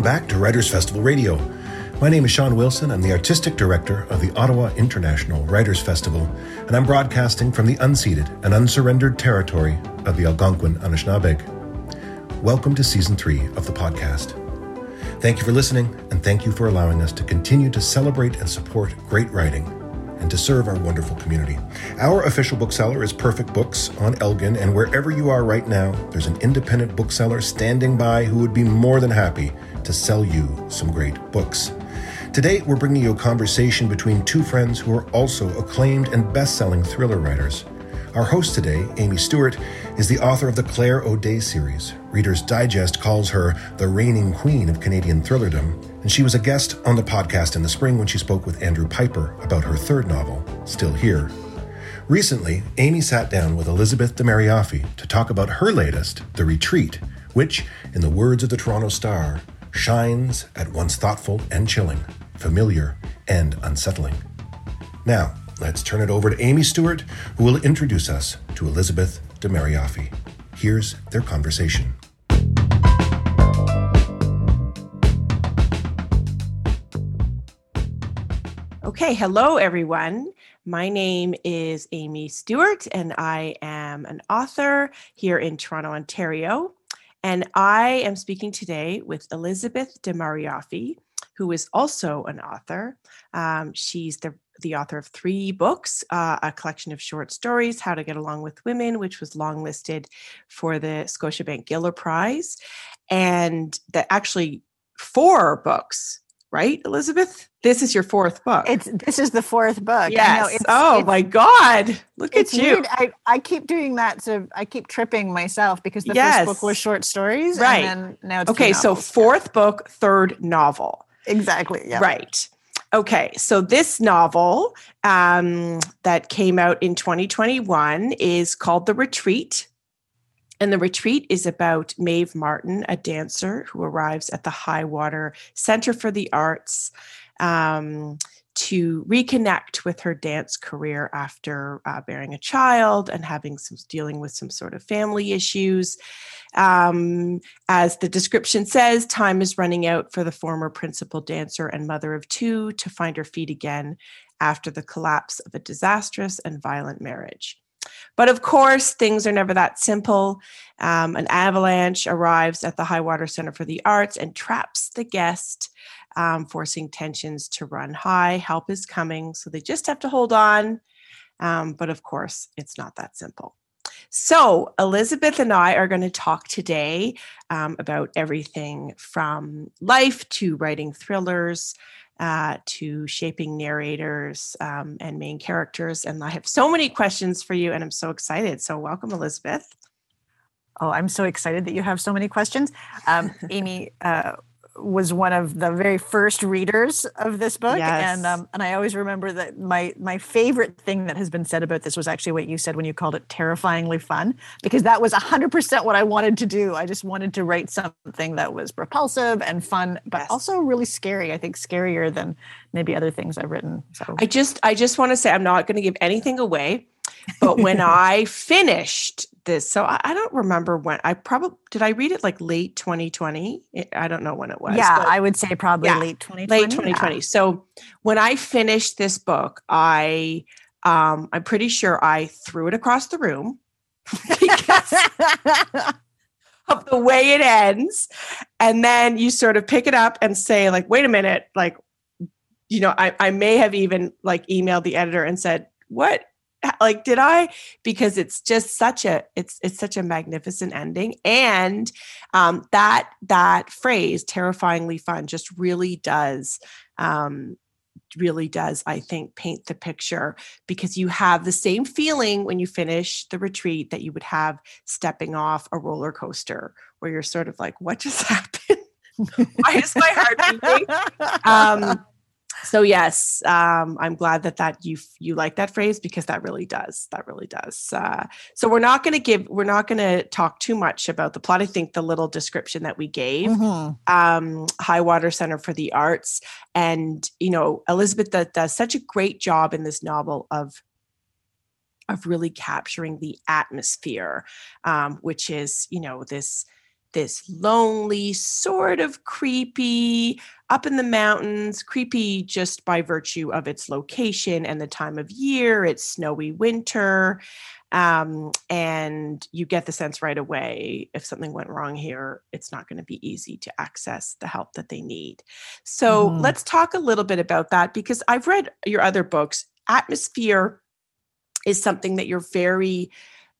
Welcome back to Writers Festival Radio. My name is Sean Wilson. I'm the artistic director of the Ottawa International Writers Festival, and I'm broadcasting from the unceded and unsurrendered territory of the Algonquin Anishinaabeg. Welcome to season three of the podcast. Thank you for listening, and thank you for allowing us to continue to celebrate and support great writing and to serve our wonderful community. Our official bookseller is Perfect Books on Elgin, and wherever you are right now, there's an independent bookseller standing by who would be more than happy to sell you some great books. Today, we're bringing you a conversation between two friends who are also acclaimed and best selling thriller writers. Our host today, Amy Stuart, is the author of the Clare O'Dey series. Reader's Digest calls her the reigning queen of Canadian thrillerdom, and she was a guest on the podcast in the spring when she spoke with Andrew Pyper about her third novel, Still Here. Recently, Amy sat down with Elisabeth de Mariaffi to talk about her latest, The Retreat, which, in the words of the Toronto Star, shines at once thoughtful and chilling, familiar and unsettling. Now, let's turn it over to Amy Stuart, who will introduce us to Elisabeth de Mariaffi. Here's their conversation. Okay, hello everyone. My name is Amy Stuart, and I am an author here in Toronto, Ontario. And I am speaking today with Elisabeth de Mariaffi, who is also an author. Um, she's the the author of three books, uh, a collection of short stories, How to Get Along with Women, which was longlisted for the Scotiabank Giller Prize, and that actually four books right, Elisabeth? This is your fourth book. It's this is the fourth book. Yes. It's, oh it's, my God! Look at you. Weird. I I keep doing that, so I keep tripping myself because the yes. first book was short stories, right? And now it's okay. So fourth book, third novel. Exactly. Yeah. Right. Okay, so this novel um, that came out in 2021 is called The Retreat and the retreat is about Maeve Martin, a dancer who arrives at the High Water Center for the Arts um, to reconnect with her dance career after uh, bearing a child and having some dealing with some sort of family issues. Um, as the description says, time is running out for the former principal dancer and mother of two to find her feet again after the collapse of a disastrous and violent marriage. But of course, things are never that simple. Um, an avalanche arrives at the Highwater Center for the Arts and traps the guest, um, forcing tensions to run high. Help is coming, so they just have to hold on. Um, but of course, it's not that simple. So, Elisabeth and I are going to talk today um, about everything from life to writing thrillers, uh, to shaping narrators um, and main characters. And I have so many questions for you, and I'm so excited. So, welcome, Elisabeth. Oh, I'm so excited that you have so many questions. Um, Amy, uh, was one of the very first readers of this book yes. and um, and I always remember that my my favorite thing that has been said about this was actually what you said when you called it terrifyingly fun because that was 100% what I wanted to do I just wanted to write something that was repulsive and fun but yes. also really scary I think scarier than maybe other things I've written so I just I just want to say I'm not going to give anything away but when I finished this, so I, I, don't remember when I probably did. I read it like late 2020. I don't know when it was. Yeah, I would say probably yeah, late 2020. Late 2020. Yeah. So when I finished this book, I um, I'm pretty sure I threw it across the room because of the way it ends, and then you sort of pick it up and say like, "Wait a minute!" Like, you know, I I may have even like emailed the editor and said, "What like did i? Because it's just such a it's it's such a magnificent ending. And um that that phrase terrifyingly fun just really does um really does i think paint the picture. Because you have the same feeling when you finish the retreat that you would have stepping off a roller coaster where you're sort of like what just happened? Why is my heart beating? Um so yes um, i'm glad that that you you like that phrase because that really does that really does uh, so we're not going to give we're not going to talk too much about the plot i think the little description that we gave mm-hmm. um, highwater center for the arts and you know elisabeth does, does such a great job in this novel of of really capturing the atmosphere um, which is you know this this lonely, sort of creepy, up in the mountains, creepy just by virtue of its location and the time of year. It's snowy winter. Um, and you get the sense right away if something went wrong here, it's not going to be easy to access the help that they need. So mm-hmm. let's talk a little bit about that because I've read your other books. Atmosphere is something that you're very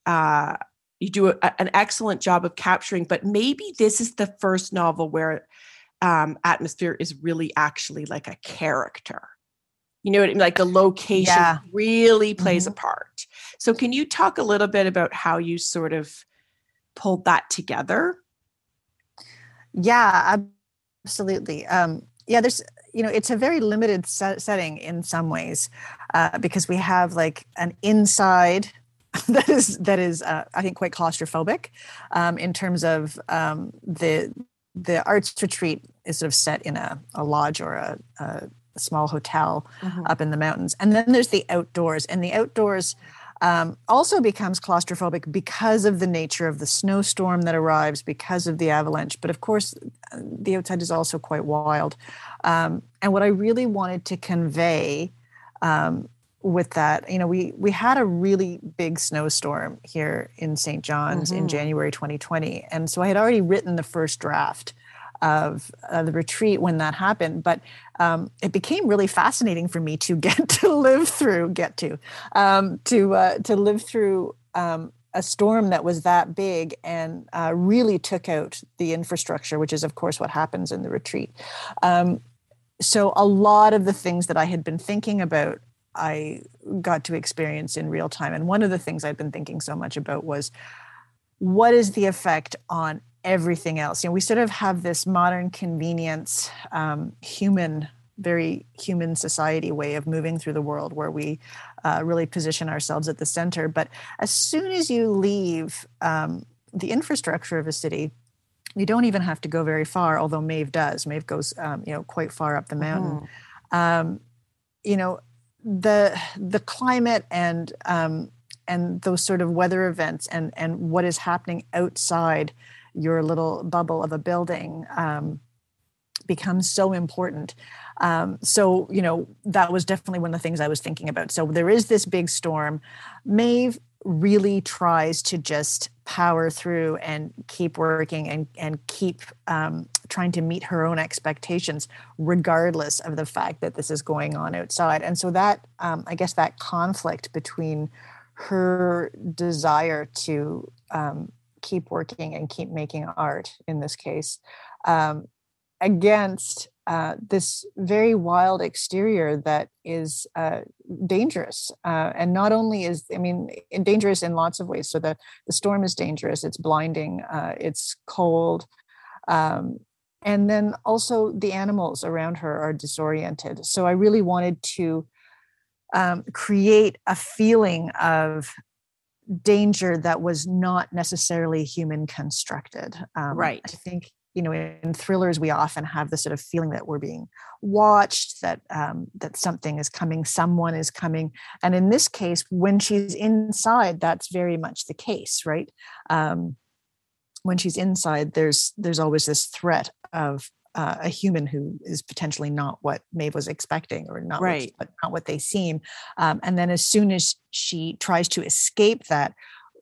uh, you do a, an excellent job of capturing but maybe this is the first novel where um, atmosphere is really actually like a character you know what I mean? like the location yeah. really plays mm-hmm. a part so can you talk a little bit about how you sort of pulled that together yeah absolutely um, yeah there's you know it's a very limited set- setting in some ways uh, because we have like an inside that is that is uh, I think quite claustrophobic um, in terms of um, the the arts retreat is sort of set in a, a lodge or a, a small hotel mm-hmm. up in the mountains, and then there's the outdoors, and the outdoors. Um, also becomes claustrophobic because of the nature of the snowstorm that arrives, because of the avalanche. But of course, the outside is also quite wild. Um, and what I really wanted to convey um, with that you know we we had a really big snowstorm here in st john's mm-hmm. in january 2020 and so i had already written the first draft of uh, the retreat when that happened but um, it became really fascinating for me to get to live through get to um, to uh, to live through um, a storm that was that big and uh, really took out the infrastructure which is of course what happens in the retreat um, so a lot of the things that i had been thinking about I got to experience in real time. And one of the things I've been thinking so much about was what is the effect on everything else? You know, we sort of have this modern convenience, um, human, very human society way of moving through the world where we uh, really position ourselves at the center. But as soon as you leave um, the infrastructure of a city, you don't even have to go very far, although Maeve does. Maeve goes, um, you know, quite far up the mountain. Mm-hmm. Um, you know, the the climate and um, and those sort of weather events and and what is happening outside your little bubble of a building um, becomes so important. Um, so you know that was definitely one of the things I was thinking about. So there is this big storm. Maeve really tries to just power through and keep working and and keep um, trying to meet her own expectations regardless of the fact that this is going on outside and so that um, i guess that conflict between her desire to um, keep working and keep making art in this case um, against uh, this very wild exterior that is uh, dangerous. Uh, and not only is, I mean, dangerous in lots of ways. So the, the storm is dangerous, it's blinding, uh, it's cold. Um, and then also the animals around her are disoriented. So I really wanted to um, create a feeling of danger that was not necessarily human constructed. Um, right. I think you know in thrillers we often have the sort of feeling that we're being watched that um, that something is coming someone is coming and in this case when she's inside that's very much the case right um, when she's inside there's there's always this threat of uh, a human who is potentially not what Maeve was expecting or not right. what, not what they seem. Um, and then as soon as she tries to escape that,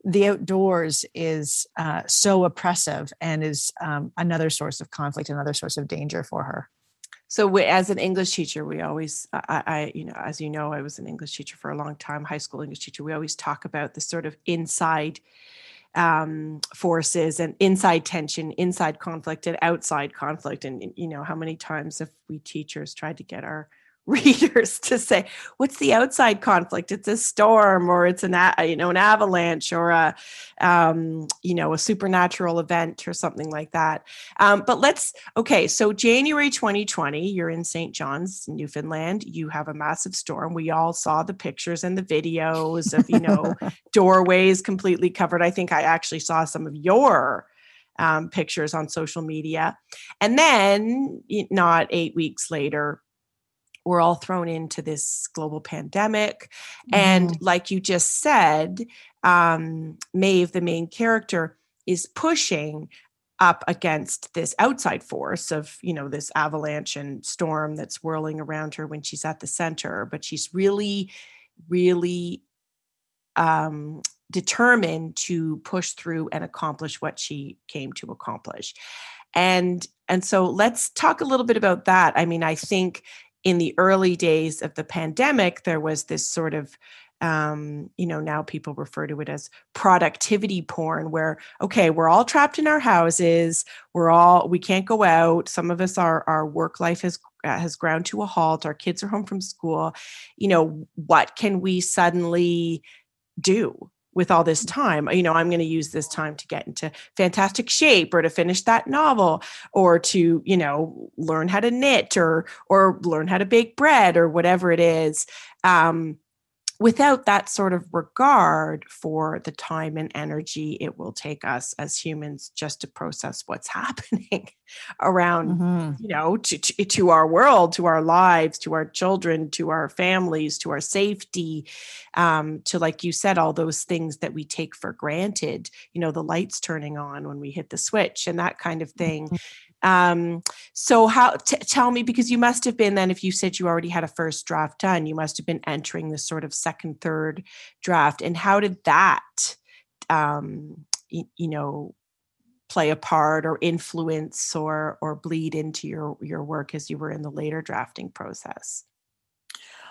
the outdoors is uh, so oppressive and is um, another source of conflict, another source of danger for her. So, we, as an English teacher, we always, I, I, you know, as you know, I was an English teacher for a long time, high school English teacher. We always talk about the sort of inside um, forces and inside tension, inside conflict, and outside conflict. And you know, how many times have we teachers tried to get our readers to say what's the outside conflict? It's a storm or it's an you know an avalanche or a um, you know a supernatural event or something like that. Um, but let's okay so january 2020 you're in st john's newfoundland. You have a massive storm. We all saw the pictures and the videos of you know doorways completely covered. I think i actually saw some of your um, pictures on social media. And then not eight weeks later we're all thrown into this global pandemic. Mm. And like you just said, um, Maeve, the main character, is pushing up against this outside force of you know this avalanche and storm that's whirling around her when she's at the center but she's really really um, determined to push through and accomplish what she came to accomplish and and so let's talk a little bit about that i mean i think in the early days of the pandemic there was this sort of um, you know, now people refer to it as productivity porn, where, okay, we're all trapped in our houses. We're all, we can't go out. Some of us, our, our work life has, uh, has ground to a halt. Our kids are home from school. You know, what can we suddenly do? With all this time you know i'm going to use this time to get into fantastic shape or to finish that novel or to you know learn how to knit or or learn how to bake bread or whatever it is. Um without that sort of regard for the time and energy it will take us as humans just to process what's happening around mm-hmm. you know to, to, to, our world to our lives to our children to our families to our safety um, to like you said all those things that we take for granted you know the lights turning on when we hit the switch and that kind of thing mm-hmm. Um, so how t- tell me because you must have been then if you said you already had a first draft done, you must have been entering this sort of second, third draft. And how did that um, you, you know play a part or influence or or bleed into your your work as you were in the later drafting process?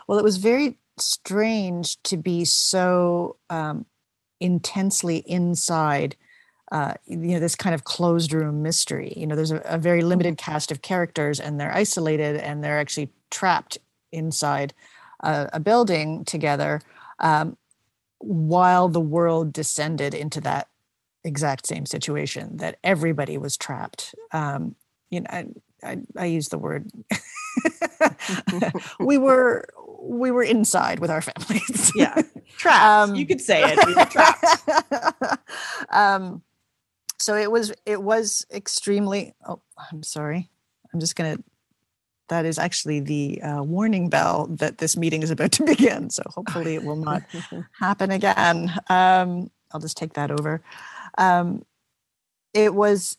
Well, it was very strange to be so um, intensely inside uh, you know this kind of closed room mystery. You know there's a, a, very limited cast of characters and they're isolated and they're actually trapped inside a, a building together um, while the world descended into that exact same situation that everybody was trapped. Um, you know I, I, I use the word we were we were inside with our families. Yeah trapped. Um, you could say it. We trapped. um, so it was it was extremely oh i'm sorry. I'm just gonna that is actually the uh, warning bell that this meeting is about to begin. So hopefully it will not happen again. Um, i'll just take that over. Um, it was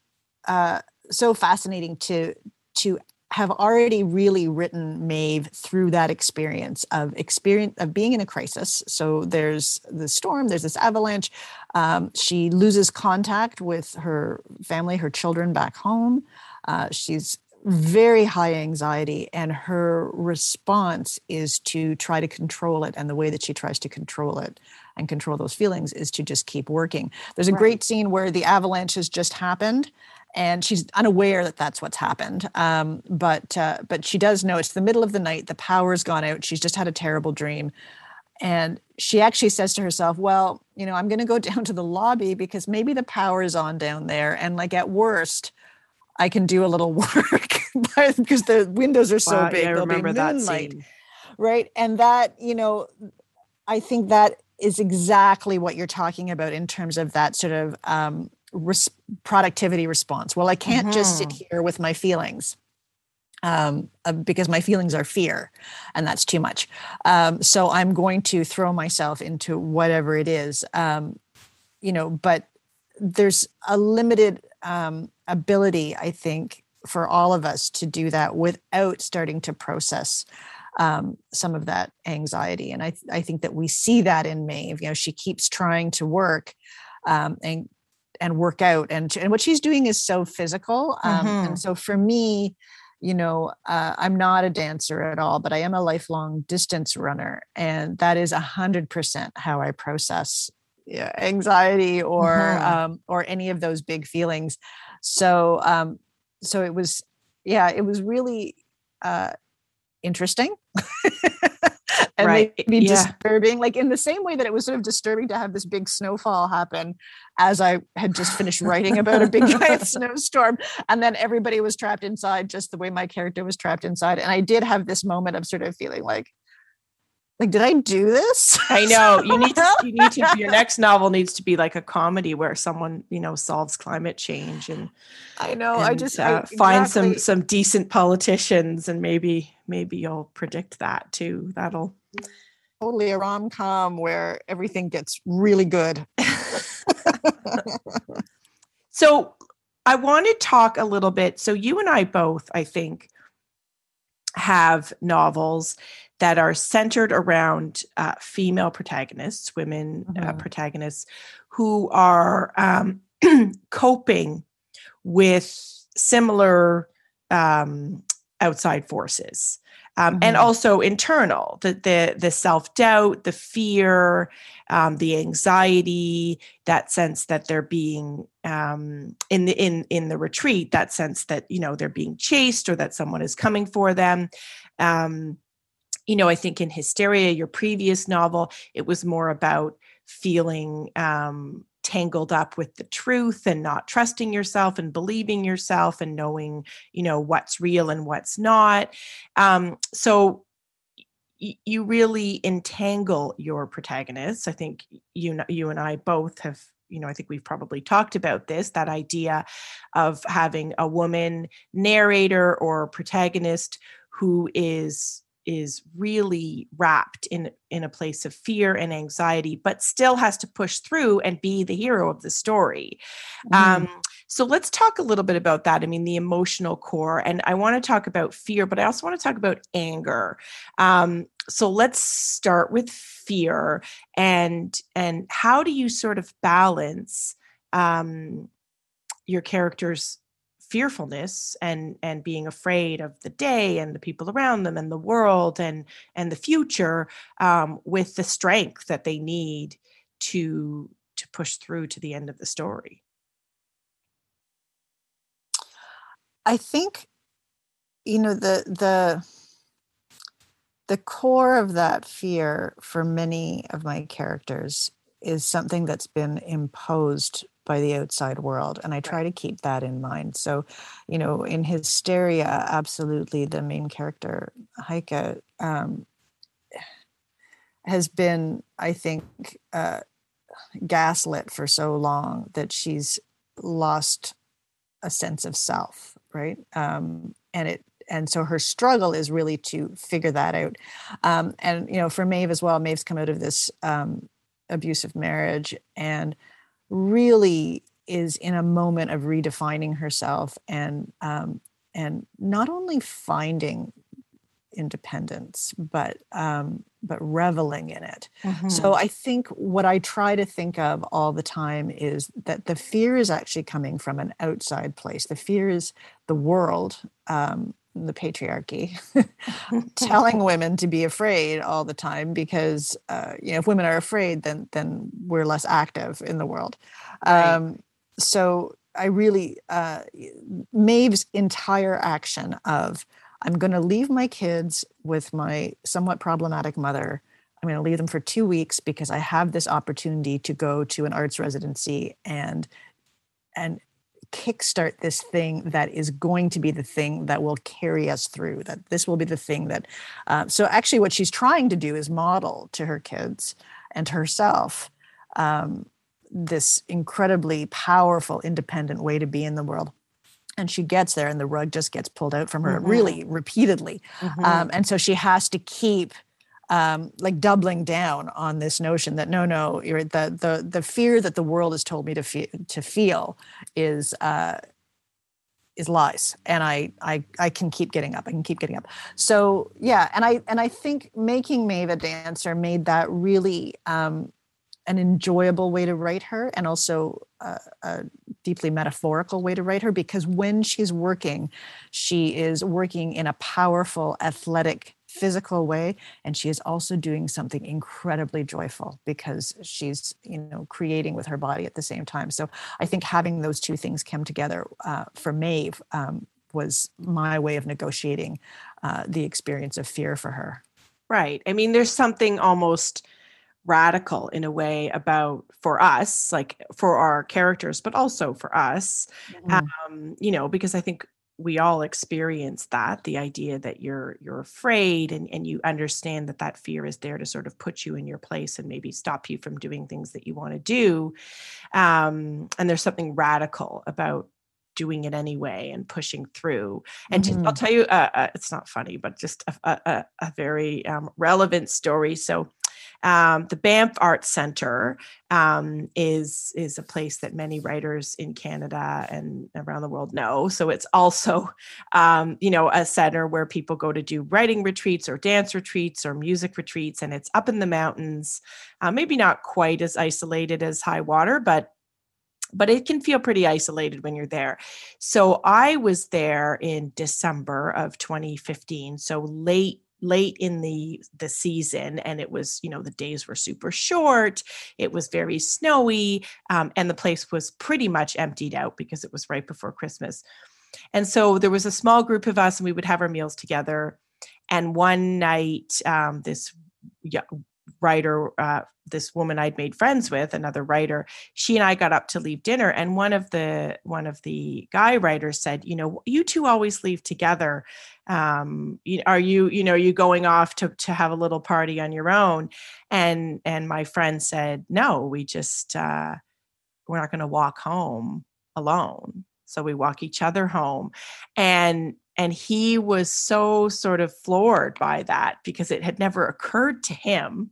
uh, so fascinating to to have already really written Maeve through that experience of experience of being in a crisis. So there's the storm, there's this avalanche. Um, she loses contact with her family, her children back home. Uh, she's very high anxiety, and her response is to try to control it. And the way that she tries to control it and control those feelings is to just keep working. There's a right. great scene where the avalanche has just happened and she's unaware that that's what's happened. Um, but uh, but she does know it's the middle of the night. The power's gone out. She's just had a terrible dream, and she actually says to herself, "Well, you know, I'm going to go down to the lobby because maybe the power is on down there, and like at worst." I can do a little work because the windows are so wow, big. Yeah, I remember that scene. Right. And that, you know, I think that is exactly what you're talking about in terms of that sort of um, res- productivity response. Well, I can't mm-hmm. just sit mm-hmm. here with my feelings um, uh, because my feelings are fear, and that's too much. Um, so I'm going to throw myself into whatever it is, um, you know. But there's a limited um, ability, I think, for all of us to do that without starting to process um, some of that anxiety. And I, I think that we see that in Maeve. You know, she keeps trying to work um, and and work out and and what she's doing is so physical um, mm-hmm. and so for me you know uh, i'm not a dancer at all but i am a lifelong distance runner and that is a hundred percent how i process yeah, anxiety or mm-hmm. um, or any of those big feelings so um, so it was yeah it was really uh, interesting and right. maybe yeah. disturbing like in the same way that it was sort of disturbing to have this big snowfall happen as i had just finished writing about a big giant snowstorm and then everybody was trapped inside just the way my character was trapped inside and i did have this moment of sort of feeling like like did i do this i know you need to you need to your next novel needs to be like a comedy where someone you know solves climate change and i know and, i just uh, I, find some some decent politicians and maybe maybe you'll predict that too that'll totally a rom-com where everything gets really good so I want to talk a little bit. So, you and I both, I think, have novels that are centered around uh, female protagonists, women uh, mm-hmm. uh, protagonists, who are um, coping with similar um, outside forces. Um, mm-hmm. and also internal the the, the self doubt, the fear, um, the anxiety, that sense that they're being um, in the in in the retreat, that sense that you know they're being chased or that someone is coming for them. Um, you know, I think in Hysteria, your previous novel, it was more about feeling um, tangled up with the truth and not trusting yourself and believing yourself and knowing you know what's real and what's not. Um, so y- you really entangle your protagonists. I think you you and i both have you know i think we've probably talked about this that idea of having a woman narrator or protagonist who is is really wrapped in in a place of fear and anxiety but still has to push through and be the hero of the story. Mm. um, so let's talk a little bit about that. I mean the emotional core and i want to talk about fear but i also want to talk about anger. Um, so let's start with fear and and how do you sort of balance um, your characters fearfulness and and being afraid of the day and the people around them and the world and and the future um, with the strength that they need to to push through to the end of the story. I think you know the the the core of that fear for many of my characters is something that's been imposed by the outside world and i try to keep that in mind. So you know in hysteria absolutely the main character heike um, has been i think uh, gaslit for so long that she's lost a sense of self right? Um, and it and so her struggle is really to figure that out. Um, and you know for maeve as well maeve's come out of this um, abusive marriage and really is in a moment of redefining herself and um, and not only finding independence but um, but reveling in it mm-hmm. so i think what i try to think of all the time is that the fear is actually coming from an outside place the fear is the world um, the patriarchy telling women to be afraid all the time because uh, you know if women are afraid then then we're less active in the world right. um, so i really uh, maeve's entire action of i'm going to leave my kids with my somewhat problematic mother i'm going to leave them for two weeks because i have this opportunity to go to an arts residency and and kickstart this thing that is going to be the thing that will carry us through that this will be the thing that uh, so actually what she's trying to do is model to her kids and herself um, this incredibly powerful independent way to be in the world and she gets there and the rug just gets pulled out from her mm-hmm. really repeatedly mm-hmm. um, and so she has to keep um, like doubling down on this notion that no, no, the the the fear that the world has told me to feel to feel is uh, is lies, and I I I can keep getting up. I can keep getting up. So yeah, and I and I think making Maeve a dancer made that really um, an enjoyable way to write her, and also a, a deeply metaphorical way to write her because when she's working, she is working in a powerful, athletic physical way and she is also doing something incredibly joyful because she's you know creating with her body at the same time. So i think having those two things come together uh, for maeve um, was my way of negotiating uh, the experience of fear for her. Right. I mean there's something almost radical in a way about for us like for our characters but also for us mm-hmm. um you know because i think we all experience that the idea that you're you're afraid and, and you understand that that fear is there to sort of put you in your place and maybe stop you from doing things that you want to do um, and there's something radical about doing it anyway and pushing through. And mm-hmm. I'll tell you, uh, uh, it's not funny, but just a, a, a very um, relevant story. So, um, the Banff Arts Center um, is is a place that many writers in Canada and around the world know. So it's also, um, you know, a center where people go to do writing retreats or dance retreats or music retreats, and it's up in the mountains. Uh, maybe not quite as isolated as high water, but but it can feel pretty isolated when you're there. So I was there in December of 2015, so late late in the the season and it was you know the days were super short it was very snowy um, and the place was pretty much emptied out because it was right before christmas. And so there was a small group of us and we would have our meals together. And one night um, this writer uh, this woman I'd made friends with, another writer, she and I got up to leave dinner, and one of the one of the guy writers said, "You know, you two always leave together. Um, are you, you know, are you going off to to have a little party on your own?" And and my friend said, "No, we just uh, we're not going to walk home alone. So we walk each other home." And and he was so sort of floored by that because it had never occurred to him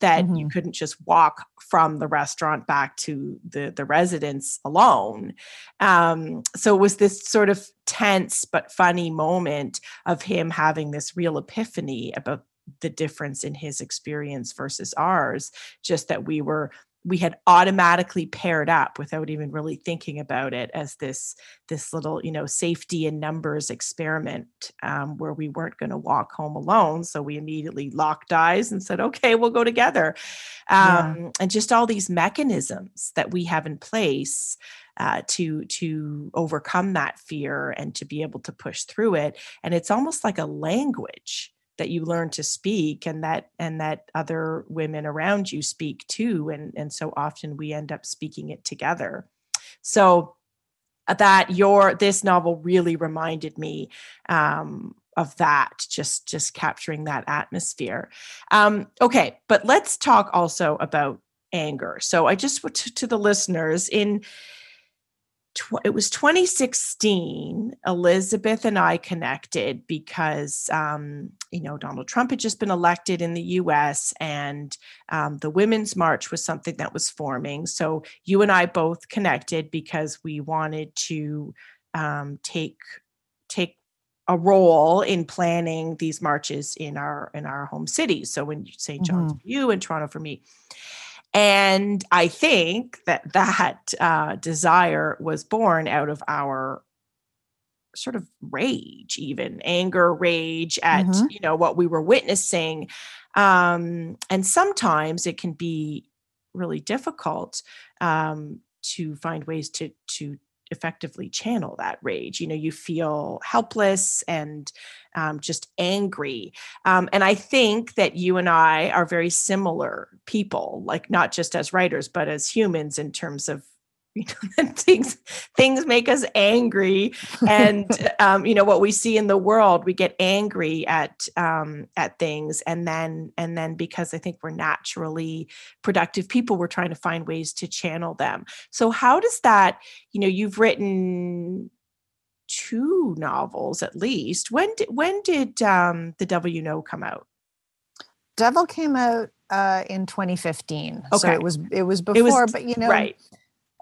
that mm-hmm. you couldn't just walk from the restaurant back to the the residence alone um, so it was this sort of tense but funny moment of him having this real epiphany about the difference in his experience versus ours just that we were we had automatically paired up without even really thinking about it as this this little you know safety in numbers experiment um, where we weren't going to walk home alone. So we immediately locked eyes and said okay we'll go together. Um, yeah. and just all these mechanisms that we have in place uh, to to overcome that fear and to be able to push through it. And it's almost like a language that you learn to speak and that and that other women around you speak too and and so often we end up speaking it together. So uh, that your this novel really reminded me um, of that just just capturing that atmosphere. Um, okay but let's talk also about anger. So i just to, to the listeners in tw- it was 2016 elisabeth and i connected because um, you know donald trump had just been elected in the us and um, the women's march was something that was forming. So you and i both connected because we wanted to um, take take a role in planning these marches in our in our home cities so when st john's mm-hmm. for you and toronto for me and I think that that uh, desire was born out of our sort of rage, even anger, rage at mm-hmm. you know what we were witnessing, um, and sometimes it can be really difficult um, to find ways to to effectively channel that rage. You know, you feel helpless and um, just angry. Um, and I think that you and I are very similar people, like not just as writers, but as humans in terms of you know things things make us angry. And um, you know what we see in the world we get angry at um, at things. And then and then because i think we're naturally productive people we're trying to find ways to channel them. So how does that you know you've written two novels at least. When did when did um, the devil you know come out? Devil came out uh, in 2015 okay. so it was it was before it was, but you know right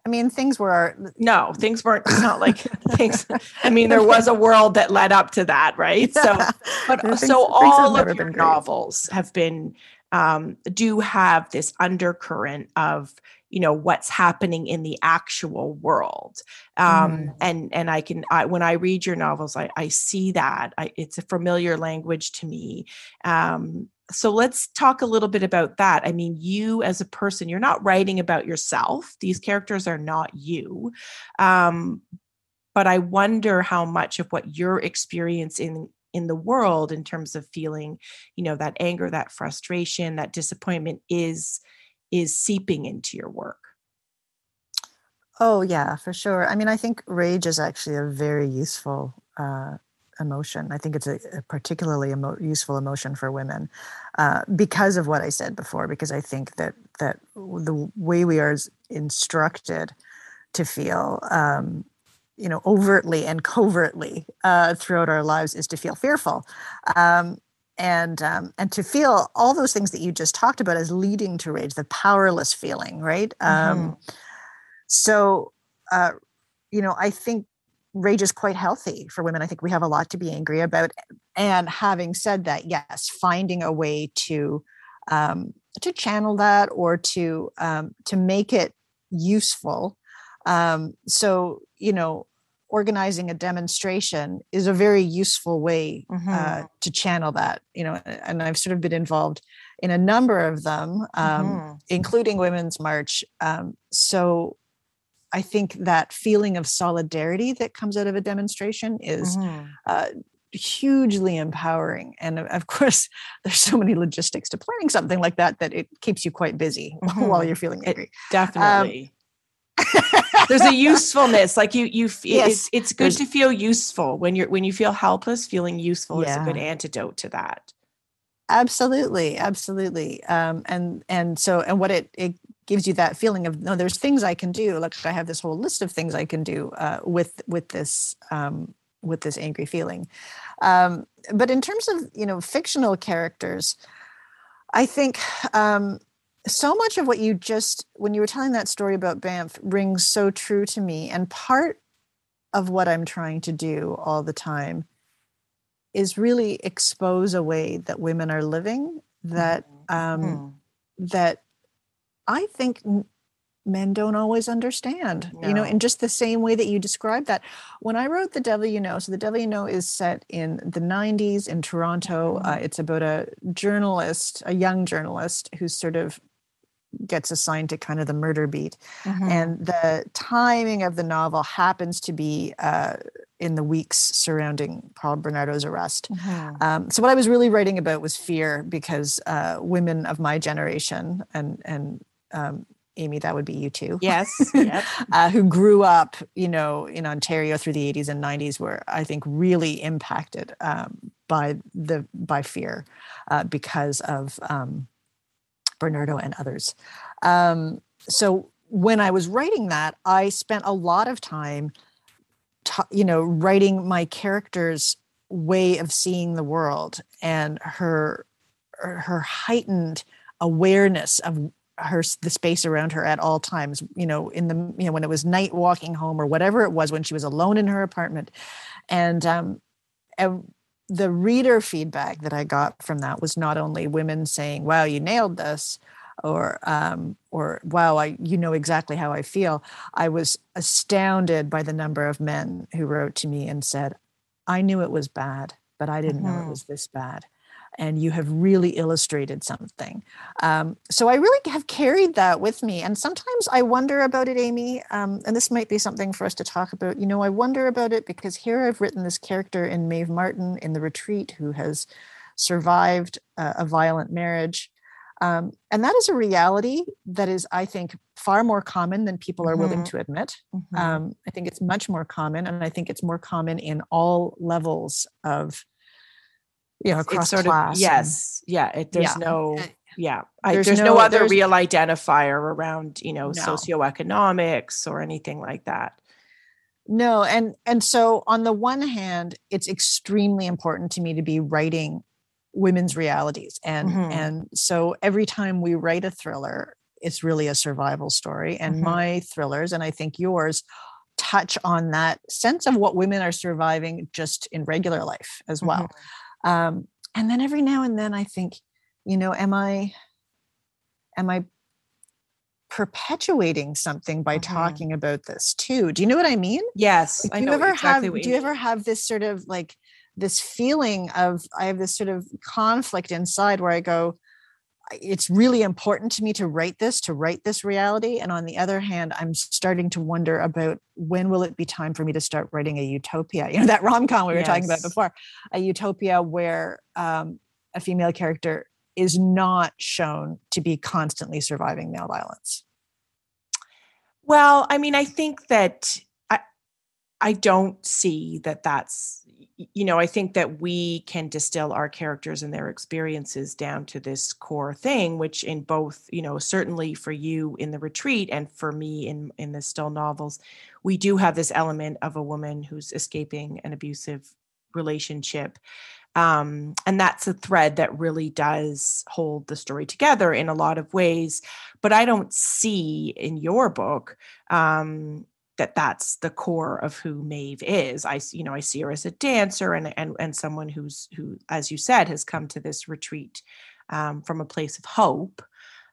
I mean, things were no, things weren't not like things. I mean, there was a world that led up to that, right? Yeah. So, but things, so all of your novels have been um, do have this undercurrent of you know what's happening in the actual world um, mm. and and i can I, when i read your novels i, I see that I, it's a familiar language to me um, so let's talk a little bit about that. I mean, you as a person, you're not writing about yourself. These characters are not you. Um, but I wonder how much of what you're experiencing in the world in terms of feeling, you know, that anger, that frustration, that disappointment is is seeping into your work. Oh yeah, for sure. I mean, I think rage is actually a very useful uh, emotion. I think it's a, a particularly emo- useful emotion for women uh, because of what I said before. Because I think that that the way we are instructed to feel um, you know overtly and covertly uh, throughout our lives is to feel fearful um, and um, and to feel all those things that you just talked about as leading to rage the powerless feeling right um, mm-hmm. so uh, you know i think rage is quite healthy for women i think we have a lot to be angry about and having said that yes finding a way to um, to channel that or to um, to make it useful um, so you know organizing a demonstration is a very useful way mm-hmm. uh, to channel that you know and i've sort of been involved in a number of them um, mm-hmm. including women's march um, so i think that feeling of solidarity that comes out of a demonstration is mm-hmm. uh, hugely empowering and of course there's so many logistics to planning something like that that it keeps you quite busy while mm-hmm. you're feeling angry it definitely um, there's a usefulness like you you yes. it's, it's good there's, to feel useful when you're when you feel helpless feeling useful yeah. is a good antidote to that absolutely absolutely um and and so and what it it gives you that feeling of no there's things i can do like i have this whole list of things i can do uh, with with this um with this angry feeling um but in terms of you know fictional characters i think um so much of what you just when you were telling that story about Banff rings so true to me and part of what I'm trying to do all the time is really expose a way that women are living that um, mm. that I think men don't always understand no. you know in just the same way that you described that when i wrote the devil you know so the devil you know is set in the 90s in toronto uh, mm-hmm. it's about a journalist a young journalist who's sort of gets assigned to kind of the murder beat. Mm-hmm. And the timing of the novel happens to be uh, in the weeks surrounding Paul Bernardo's arrest. Mm-hmm. Um, so what I was really writing about was fear because uh, women of my generation and and um, Amy, that would be you too. Yes. Yep. uh, who grew up, you know, in Ontario through the 80s and 90s, were I think really impacted um, by the by fear uh, because of um, Bernardo and others. Um, so when I was writing that, I spent a lot of time, you know, writing my character's way of seeing the world and her her heightened awareness of her the space around her at all times you know in the you know when it was night walking home or whatever it was when she was alone in her apartment and um and the reader feedback that I got from that was not only women saying, "Wow, you nailed this," or um, or "Wow, I you know exactly how I feel." I was astounded by the number of men who wrote to me and said, "I knew it was bad, but I didn't mm-hmm. know it mm-hmm. was this bad." And you have really illustrated something. Um, so I really have carried that with me. And sometimes I wonder about it, Amy, um, and this might be something for us to talk about. You know, I wonder about it because here I've written this character in Maeve Martin in The Retreat who has survived uh, a violent marriage. Um, and that is a reality that is, I think, far more common than people are mm-hmm. willing to admit. Mm-hmm. Um, I think it's much more common, and I think it's more common in all levels of you know across sort class of yes and, yeah it, there's yeah. no yeah I, there's, there's, no, no other real identifier around you know no. socioeconomics or anything like that no and and so on the one hand it's extremely important to me to be writing women's realities and mm-hmm. and so every time we write a thriller it's really a survival story and mm-hmm. my thrillers and i think yours touch on that sense of what women are surviving just in regular life as well mm-hmm. Um, and then every now and then I think, you know, am I am I perpetuating something by mm-hmm. talking about this too? Do you know what I mean? Yes. do you ever exactly have do you ever have this sort of like this feeling of I have this sort of conflict inside where I go, it's really important to me to write this to write this reality and on the other hand i'm starting to wonder about when will it be time for me to start writing a utopia you know that rom-com we were yes. talking about before a utopia where um, a female character is not shown to be constantly surviving male violence well i mean i think that i i don't see that that's you know, I think that we can distill our characters and their experiences down to this core thing, which in both, you know, certainly for you in the retreat and for me in in the still novels, we do have this element of a woman who's escaping an abusive relationship. Um, and that's a thread that really does hold the story together in a lot of ways. But I don't see in your book um, that that's the core of who Maeve is. I you know I see her as a dancer and and and someone who's who as you said has come to this retreat um, from a place of hope.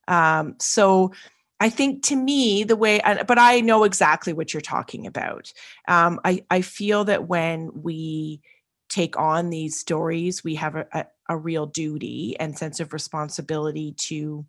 Um, so I think to me the way but I know exactly what you're talking about. Um, I I feel that when we take on these stories, we have a, a, a real duty and sense of responsibility to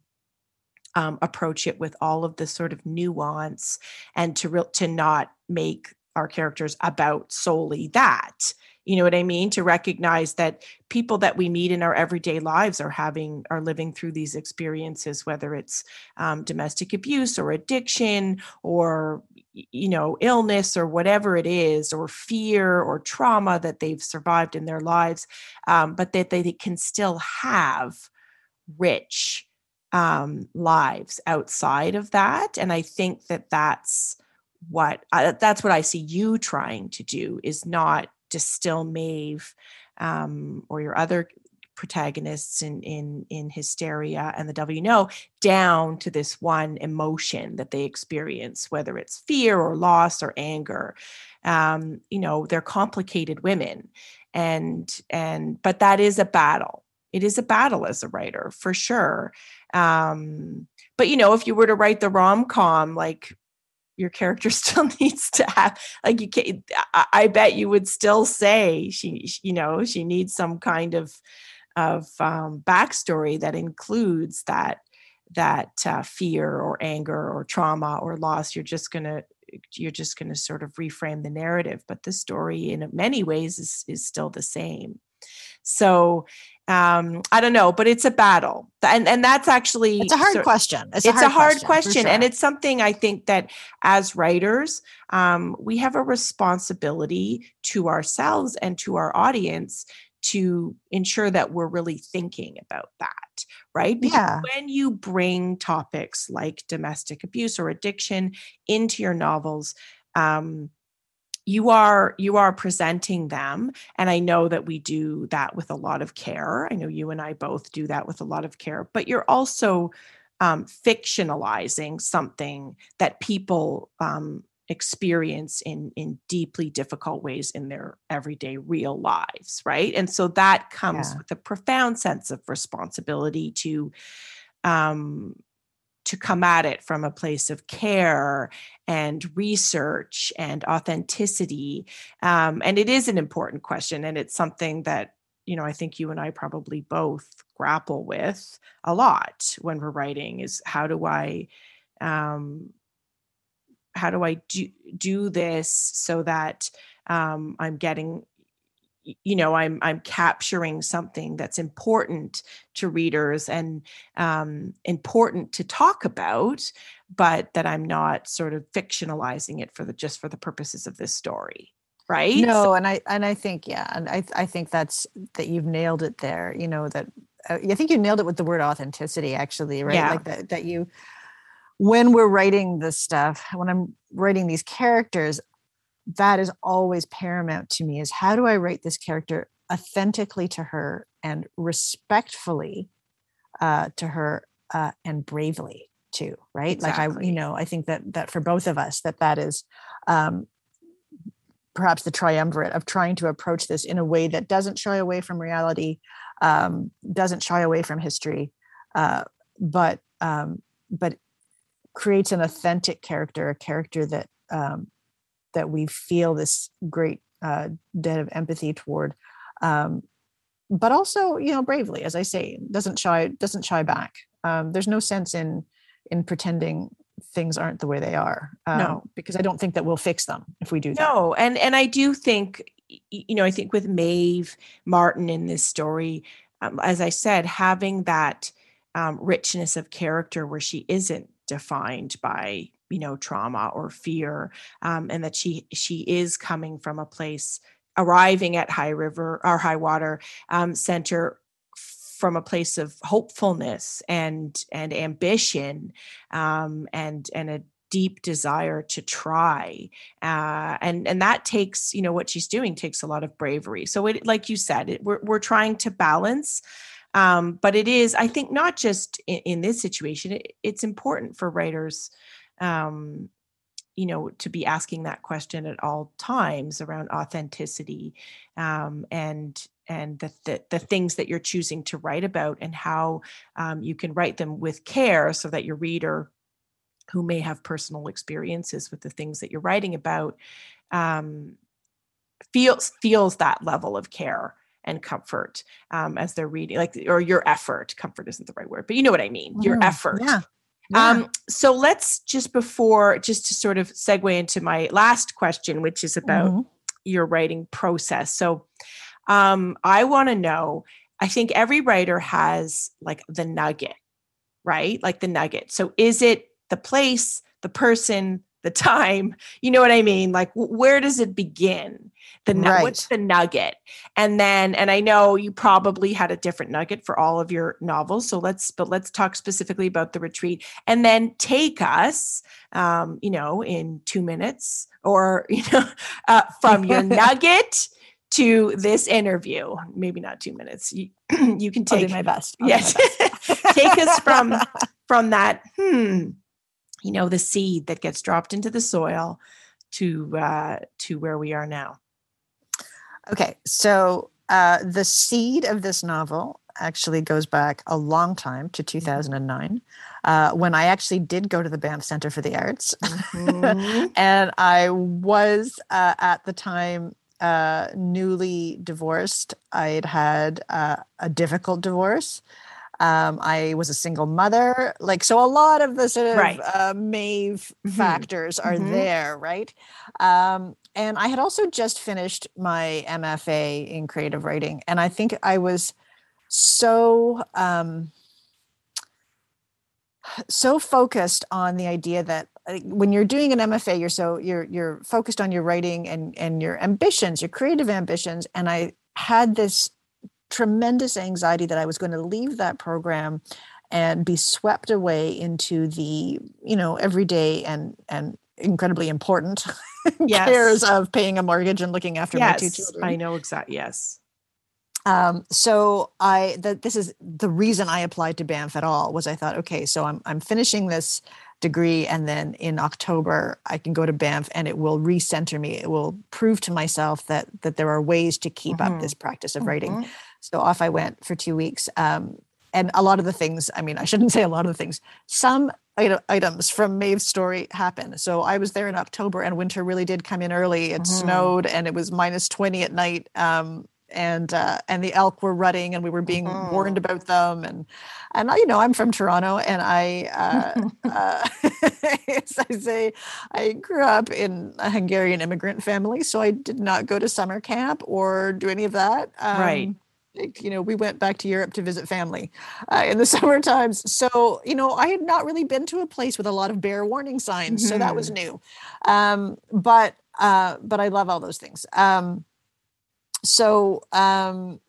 um, approach it with all of the sort of nuance and to re- to not make our characters about solely that you know what i mean? To recognize that people that we meet in our everyday lives are having are living through these experiences whether it's um, domestic abuse or addiction or you know illness or whatever it is or fear or trauma that they've survived in their lives um, but that they can still have rich um, lives outside of that. And I think that that's what uh, that's what I see you trying to do is not distill Maeve um, or your other protagonists in in in hysteria and the Devil You know down to this one emotion that they experience whether it's fear or loss or anger um you know they're complicated women and and but that is a battle it is a battle as a writer for sure um, but you know, if you were to write the rom com, like your character still needs to have like you can I, I bet you would still say she you know she needs some kind of of um, backstory that includes that that uh, fear or anger or trauma or loss. You're just gonna you're just gonna sort of reframe the narrative but the story in many ways is is still the same. So um i don't know but it's a battle and and that's actually it's a hard so, question it's, a hard, a hard question, question sure. and it's something i think that as writers um we have a responsibility to ourselves and to our audience to ensure that we're really thinking about that right because yeah. when you bring topics like domestic abuse or addiction into your novels um you are you are presenting them and i know that we do that with a lot of care i know you and i both do that with a lot of care but you're also um, fictionalizing something that people um, experience in in deeply difficult ways in their everyday real lives right and so that comes yeah. with a profound sense of responsibility to um to come at it from a place of care and research and authenticity. Um, and it is an important question, and it's something that you know I think you and I probably both grapple with a lot when we're writing. Is how do I um, how do I do do this so that um, I'm getting you know i'm i'm capturing something that's important to readers and um, important to talk about but that i'm not sort of fictionalizing it for the just for the purposes of this story right no so, and i and i think yeah and i i think that's that you've nailed it there you know that uh, i think you nailed it with the word authenticity actually right yeah. like that that you when we're writing this stuff when i'm writing these characters that is always paramount to me is how do I write this character authentically to her and respectfully uh, to her uh, and bravely too right exactly. like i you know i think that that for both of us that that is um, perhaps the triumvirate of trying to approach this in a way that doesn't shy away from reality um, doesn't shy away from history uh, but um, but creates an authentic character a character that um, that we feel this great uh, debt of empathy toward um, but also you know bravely as i say doesn't shy doesn't shy back. Um, there's no sense in in pretending things aren't the way they are um, no. because i don't think that we'll fix them if we do that. No and and i do think you know i think with maeve martin in this story um, as i said having that um, richness of character where she isn't defined by you know trauma or fear um, and that she she is coming from a place arriving at high river or high water um, center from a place of hopefulness and and ambition um, and and a deep desire to try uh, and and that takes you know what she's doing takes a lot of bravery. So it like you said it, we're, we're trying to balance um, but it is i think not just in, in this situation it, it's important for writers um, you know to be asking that question at all times around authenticity um, and and the, the, the things that you're choosing to write about and how um, you can write them with care so that your reader who may have personal experiences with the things that you're writing about um, feels feels that level of care and comfort um, as they're reading like or your effort comfort isn't the right word but you know what i mean your mm, effort yeah. Yeah. Um, so let's just before just to sort of segue into my last question which is about mm-hmm. your writing process so um, i want to know i think every writer has like the nugget right like the nugget so is it the place, the person, the time. You know what I mean? Like, where does it begin? The right. what's the nugget? And then, and I know you probably had a different nugget for all of your novels. So let's, but let's talk specifically about the retreat, and then take us, um, you know, in two minutes, or you know, uh, from your nugget to this interview. Maybe not two minutes. You, you can take my best. I'll yes, best. take us from from that. Hmm you know the seed that gets dropped into the soil to uh, to where we are now okay so uh, the seed of this novel actually goes back a long time to mm-hmm. 2009 uh, when I actually did go to the Banff Center for the Arts. Mm-hmm. and I was uh, at the time uh, newly divorced. I had had uh, a difficult divorce. Um, I was a single mother. Like, so a lot of the sort of right. uh, Maeve mm-hmm. factors are mm-hmm. there, right? Um, and I had also just finished my MFA in creative writing. And I think I was so. Um, so focused on the idea that when you're doing an MFA, you're so you're you're focused on your writing and and your ambitions, your creative ambitions. And I had this tremendous anxiety that I was going to leave that program and be swept away into the, you know, everyday and and incredibly important yes. cares of paying a mortgage and looking after yes, my two children. I know exactly. Yes. Um, so I that this is the reason I applied to Banff at all was I thought, okay, so I'm I'm finishing this degree and then in October I can go to Banff and it will recenter me. It will prove to myself that that there are ways to keep mm-hmm. up this practice of mm-hmm. writing. So off I went for two weeks. Um, and a lot of the things, I mean, I shouldn't say a lot of the things, some items from Maeve's story happen. So I was there in October and winter really did come in early. It mm-hmm. snowed and it was minus 20 at night. Um, and uh, and the elk were rutting and we were being mm-hmm. warned about them and and you know I'm from Toronto and I uh, uh, as I say I grew up in a Hungarian immigrant family so I did not go to summer camp or do any of that um, right you know, we went back to Europe to visit family uh, in the summer times. So, you know, I had not really been to a place with a lot of bear warning signs. Mm-hmm. So that was mm-hmm. new. Um, but, uh, but I love all those things. Um, so, um,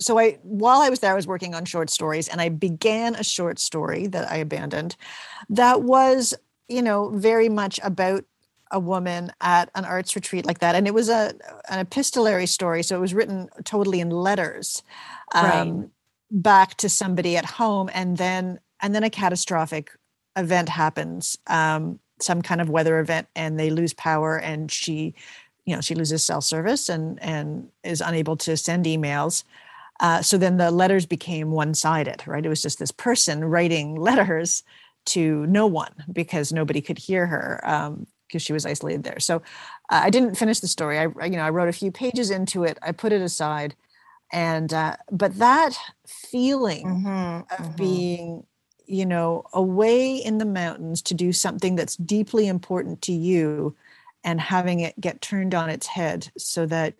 so I, while I was there, I was working on short stories and I began a short story that I abandoned that was, you know, very much about a woman at an arts retreat like that and it was a an epistolary story so it was written totally in letters um, right. back to somebody at home and then and then a catastrophic event happens um, some kind of weather event and they lose power and she you know she loses cell service and and is unable to send emails uh, so then the letters became one-sided right it was just this person writing letters to no one because nobody could hear her um, because she was isolated there. So uh, I didn't finish the story. I you know I wrote a few pages into it. I put it aside, and uh, but that feeling mm-hmm, of mm-hmm. being you know away in the mountains to do something that's deeply important to you and having it get turned on its head so that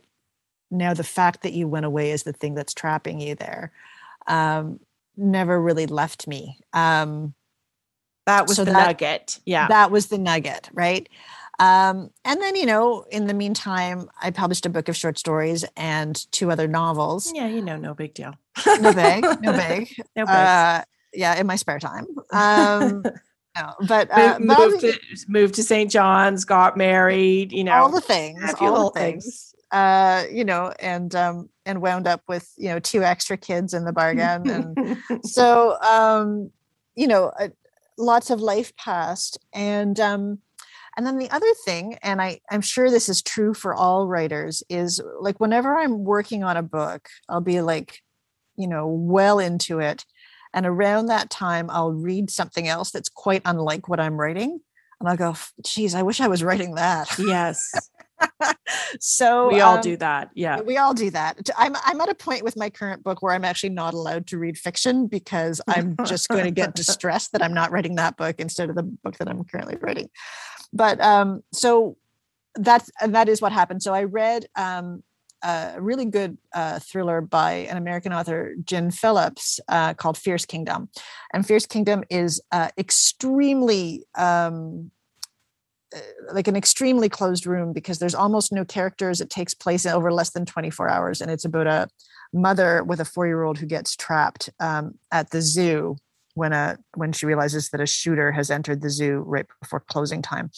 now the fact that you went away is the thing that's trapping you there um, never really left me um, that was so the that, nugget. Yeah. That was the nugget, right? Um, and then, you know, in the meantime, I published a book of short stories and two other novels. Yeah, you know, no big deal. no big, no big. no big. Uh, yeah, in my spare time. Um, no, but uh, moved, to, moved to St. John's, got married, you know, all the things, all the things. things. Uh, you know, and um, and wound up with you know two extra kids in the bargain, and so um, you know, uh, lots of life passed, and um, and then the other thing, and I, I'm sure this is true for all writers, is like whenever I'm working on a book, I'll be like, you know, well into it. And around that time, I'll read something else that's quite unlike what I'm writing. And I'll go, geez, I wish I was writing that. Yes. so we all um, do that. Yeah. We all do that. I'm I'm at a point with my current book where I'm actually not allowed to read fiction because I'm just going to get distressed that I'm not writing that book instead of the book that I'm currently writing but um, so that's and that is what happened. So I read um, a really good uh, thriller by an American author, Gin Phillips, uh, called Fierce Kingdom, and Fierce Kingdom is uh, extremely um, like an extremely closed room because there's almost no characters. It takes place over less than 24 hours, and it's about a mother with a four-year-old who gets trapped um, at the zoo when a when she realizes that a shooter has entered the zoo right before closing time.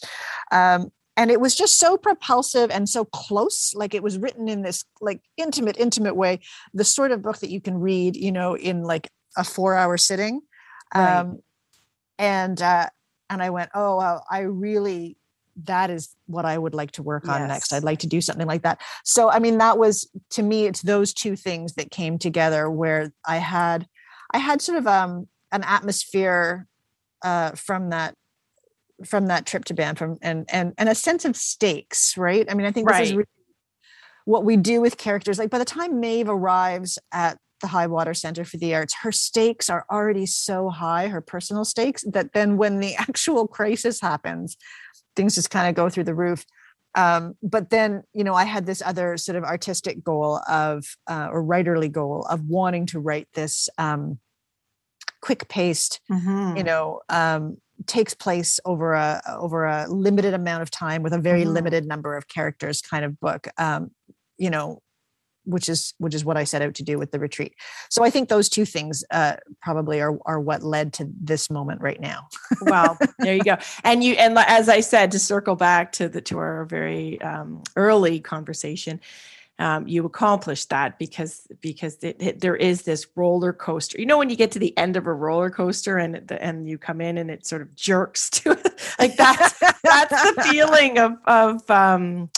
Um, and it was just so propulsive and so close like it was written in this like intimate intimate way the sort of book that you can read you know in like a four hour sitting right. um and uh and i went oh well, i really that is what i would like to work on yes. next i'd like to do something like that so i mean that was to me it's those two things that came together where i had i had sort of um an atmosphere uh, from that from that trip to Banff from and and and a sense of stakes, right? I mean, I think this right. is really what we do with characters. Like by the time Maeve arrives at the High Water Center for the Arts, her stakes are already so high, her personal stakes, that then when the actual crisis happens, things just kind of go through the roof. Um, but then, you know, I had this other sort of artistic goal of, uh, or writerly goal of wanting to write this um, quick paced mm-hmm. you know um, takes place over a over a limited amount of time with a very mm-hmm. limited number of characters kind of book um, you know which is which is what I set out to do with the retreat. So I think those two things uh, probably are are what led to this moment right now. well, there you go. And you and as I said, to circle back to the to our very um, early conversation, um, you accomplished that because because it, it, there is this roller coaster. You know when you get to the end of a roller coaster and the, and you come in and it sort of jerks to like that's that's the feeling of of um,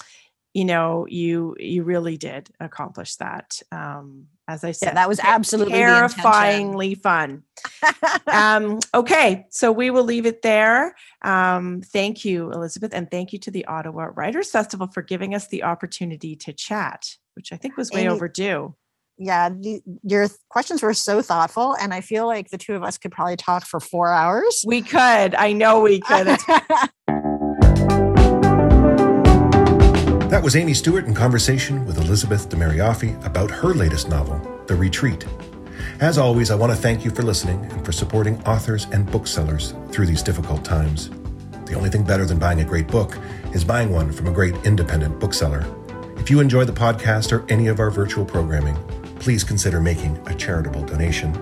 you know you you really did accomplish that. Um, as I said, yeah, that was absolutely terrifyingly fun. um, okay, so we will leave it there. Um, thank you, Elisabeth, and thank you to the Ottawa Writers Festival for giving us the opportunity to chat, which I think was way Amy, overdue. Yeah, the, your questions were so thoughtful, and I feel like the two of us could probably talk for four hours. We could. I know we could. That was Amy Stuart in conversation with Elisabeth de Mariaffi about her latest novel, The Retreat. As always, I want to thank you for listening and for supporting authors and booksellers through these difficult times. The only thing better than buying a great book is buying one from a great independent bookseller. If you enjoy the podcast or any of our virtual programming, please consider making a charitable donation.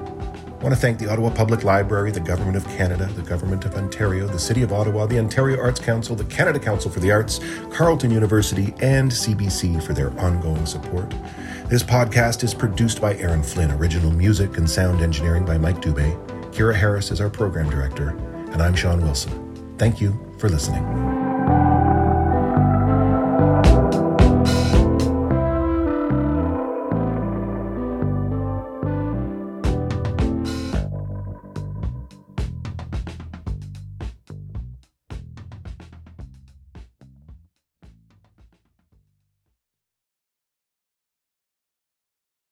I want to thank the Ottawa Public Library, the Government of Canada, the Government of Ontario, the City of Ottawa, the Ontario Arts Council, the Canada Council for the Arts, Carleton University, and CBC for their ongoing support. This podcast is produced by Aaron Flynn, original music and sound engineering by Mike Dubé. Kira Harris is our program director, and I'm Sean Wilson. Thank you for listening.